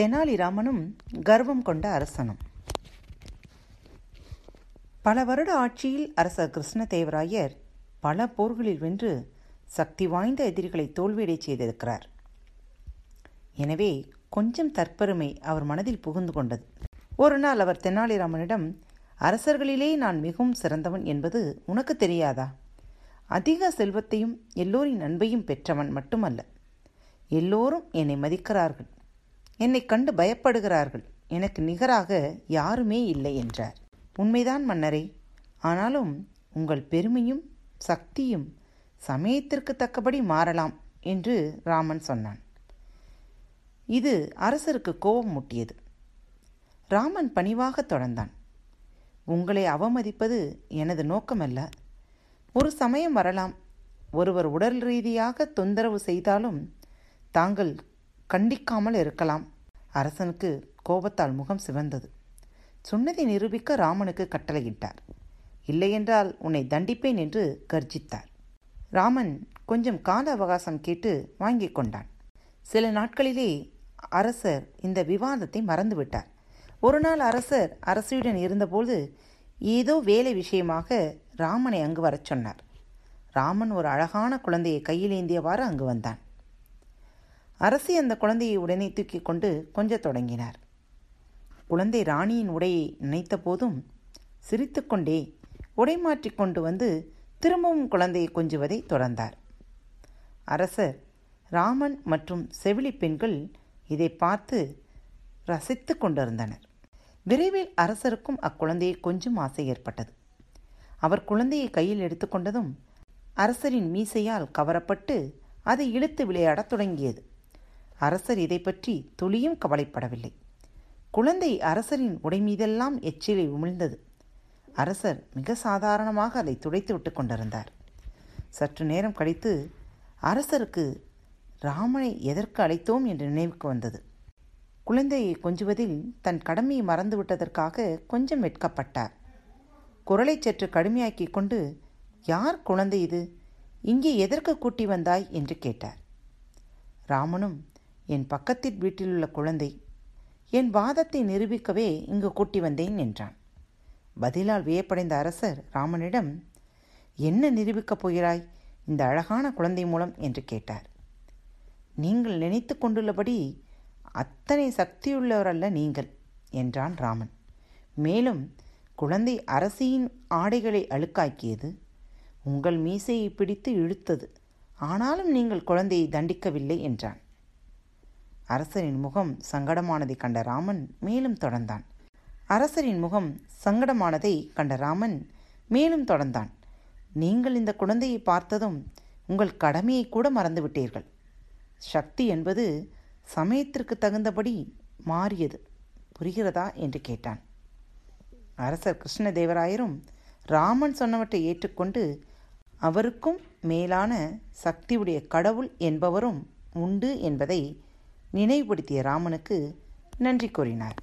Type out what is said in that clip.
தெனாலிராமனும் கர்வம் கொண்ட அரசனும். பல வருட ஆட்சியில் அரசர் கிருஷ்ணதேவராயர் பல போர்களில் வென்று சக்தி வாய்ந்த எதிரிகளை தோல்வியடை செய்திருக்கிறார். எனவே கொஞ்சம் தற்பெருமை அவர் மனதில் புகுந்து கொண்டது. ஒரு நாள் அவர் தெனாலிராமனிடம் அரசர்களிலே நான் மிகவும் சிறந்தவன் என்பது உனக்கு தெரியாதா? அதிக செல்வத்தையும் எல்லோரின் அன்பையும் பெற்றவன் மட்டுமல்ல. எல்லோரும் என்னை மதிக்கிறார்கள். என்னை கண்டு பயப்படுகிறார்கள். எனக்கு நிகராக யாருமே இல்லை என்றார். உண்மைதான் மன்னரே. ஆனாலும் உங்கள் பெருமையும் சக்தியும் சமயத்திற்கு தக்கபடி மாறலாம் என்று ராமன் சொன்னான். இது அரசருக்கு கோபம் முட்டியது. ராமன் பணிவாக தொடர்ந்தான். உங்களை அவமதிப்பது எனது நோக்கமல்ல. ஒரு சமயம் வரலாம். ஒருவர் உடல் ரீதியாக தொந்தரவு செய்தாலும் தாங்கள் கண்டிக்காமல் இருக்கலாம். அரசனுக்கு கோபத்தால் முகம் சிவந்தது. சொன்னதை நிரூபிக்க ராமனுக்கு கட்டளையிட்டார். இல்லையென்றால் உன்னை தண்டிப்பேன் என்று கர்ஜித்தார். ராமன் கொஞ்சம் கால அவகாசம் கேட்டு வாங்கிக் கொண்டான். சில நாட்களிலே அரசர் இந்த விவாதத்தை மறந்துவிட்டார். ஒரு நாள் அரசர் அரசியுடன் இருந்தபோது ஏதோ வேலை விஷயமாக ராமனை அங்கு வரச் சொன்னார். ராமன் ஒரு அழகான குழந்தையை கையில் ஏந்தியவாறு அங்கு வந்தான். அரசி அந்த குழந்தையை உடனே தூக்கி கொண்டு கொஞ்ச தொடங்கினார். குழந்தை ராணியின் உடையை நினைத்த போதும் சிரித்துக்கொண்டே உடை மாற்றி கொண்டு வந்து திரும்பவும் குழந்தையை கொஞ்சுவதை தொடர்ந்தார். அரசர் ராமன் மற்றும் செவிலி பெண்கள் இதை பார்த்து ரசித்து கொண்டிருந்தனர். விரைவில் அரசருக்கும் அக்குழந்தையை கொஞ்சம் ஆசை ஏற்பட்டது. அவர் குழந்தையை கையில் எடுத்துக்கொண்டதும் அரசரின் மீசையால் கவரப்பட்டு அதை இழுத்து விளையாடத் தொடங்கியது. அரசர் இதை பற்றி துளியும் கவலைப்படவில்லை. குழந்தை அரசரின் உடை மீதெல்லாம் எச்சிலை உமிழ்ந்தது. அரசர் மிக சாதாரணமாக அதை துடைத்து விட்டு கொண்டிருந்தார். சற்று நேரம் கழித்து அரசருக்கு ராமனை எதற்கு அழைத்தோம்? என்று நினைவுக்கு வந்தது. குழந்தையை கொஞ்சுவதில் தன் கடமையை மறந்துவிட்டதற்காக கொஞ்சம் வெட்கப்பட்டார். குரலை சற்று கடுமையாக்கிக் கொண்டு யார் குழந்தை இது? இங்கே எதற்கு கூட்டி வந்தாய்? என்று கேட்டார். ராமனும் என் பக்கத்தில் வீட்டிலுள்ள குழந்தை என் வாதத்தை நிரூபிக்கவே இங்கு கூட்டி வந்தேன் என்றான். பதிலால் வியப்படைந்த அரசர் ராமனிடம் என்ன நிரூபிக்கப் போகிறாய்? இந்த அழகான குழந்தை மூலம்? என்று கேட்டார். நீங்கள் நினைத்து கொண்டுள்ளபடி அத்தனை சக்தியுள்ளவரல்ல நீங்கள் என்றான் ராமன். மேலும் குழந்தை அரசியின் ஆடைகளை அழுக்காக்கியது உங்கள் மீசையை பிடித்து இழுத்தது. ஆனாலும் நீங்கள் குழந்தையை தண்டிக்கவில்லை என்றான். அரசரின் முகம் சங்கடமானதை கண்ட ராமன் மேலும் தொடர்ந்தான். அரசரின் முகம் சங்கடமானதை கண்ட ராமன் மேலும் தொடர்ந்தான். நீங்கள் இந்த குழந்தையை பார்த்ததும் உங்கள் கடமையை கூட மறந்துவிட்டீர்கள். சக்தி என்பது சமயத்திற்கு தகுந்தபடி மாறியது. புரிகிறதா என்று கேட்டான். அரசர் கிருஷ்ணதேவராயரும் ராமன் சொன்னவற்றை ஏற்றுக்கொண்டு அவருக்கும் மேலான சக்தியுடைய கடவுள் என்பவரும் உண்டு என்பதை நினைவுபடுத்திய ராமனுக்கு நன்றி கூறினார்.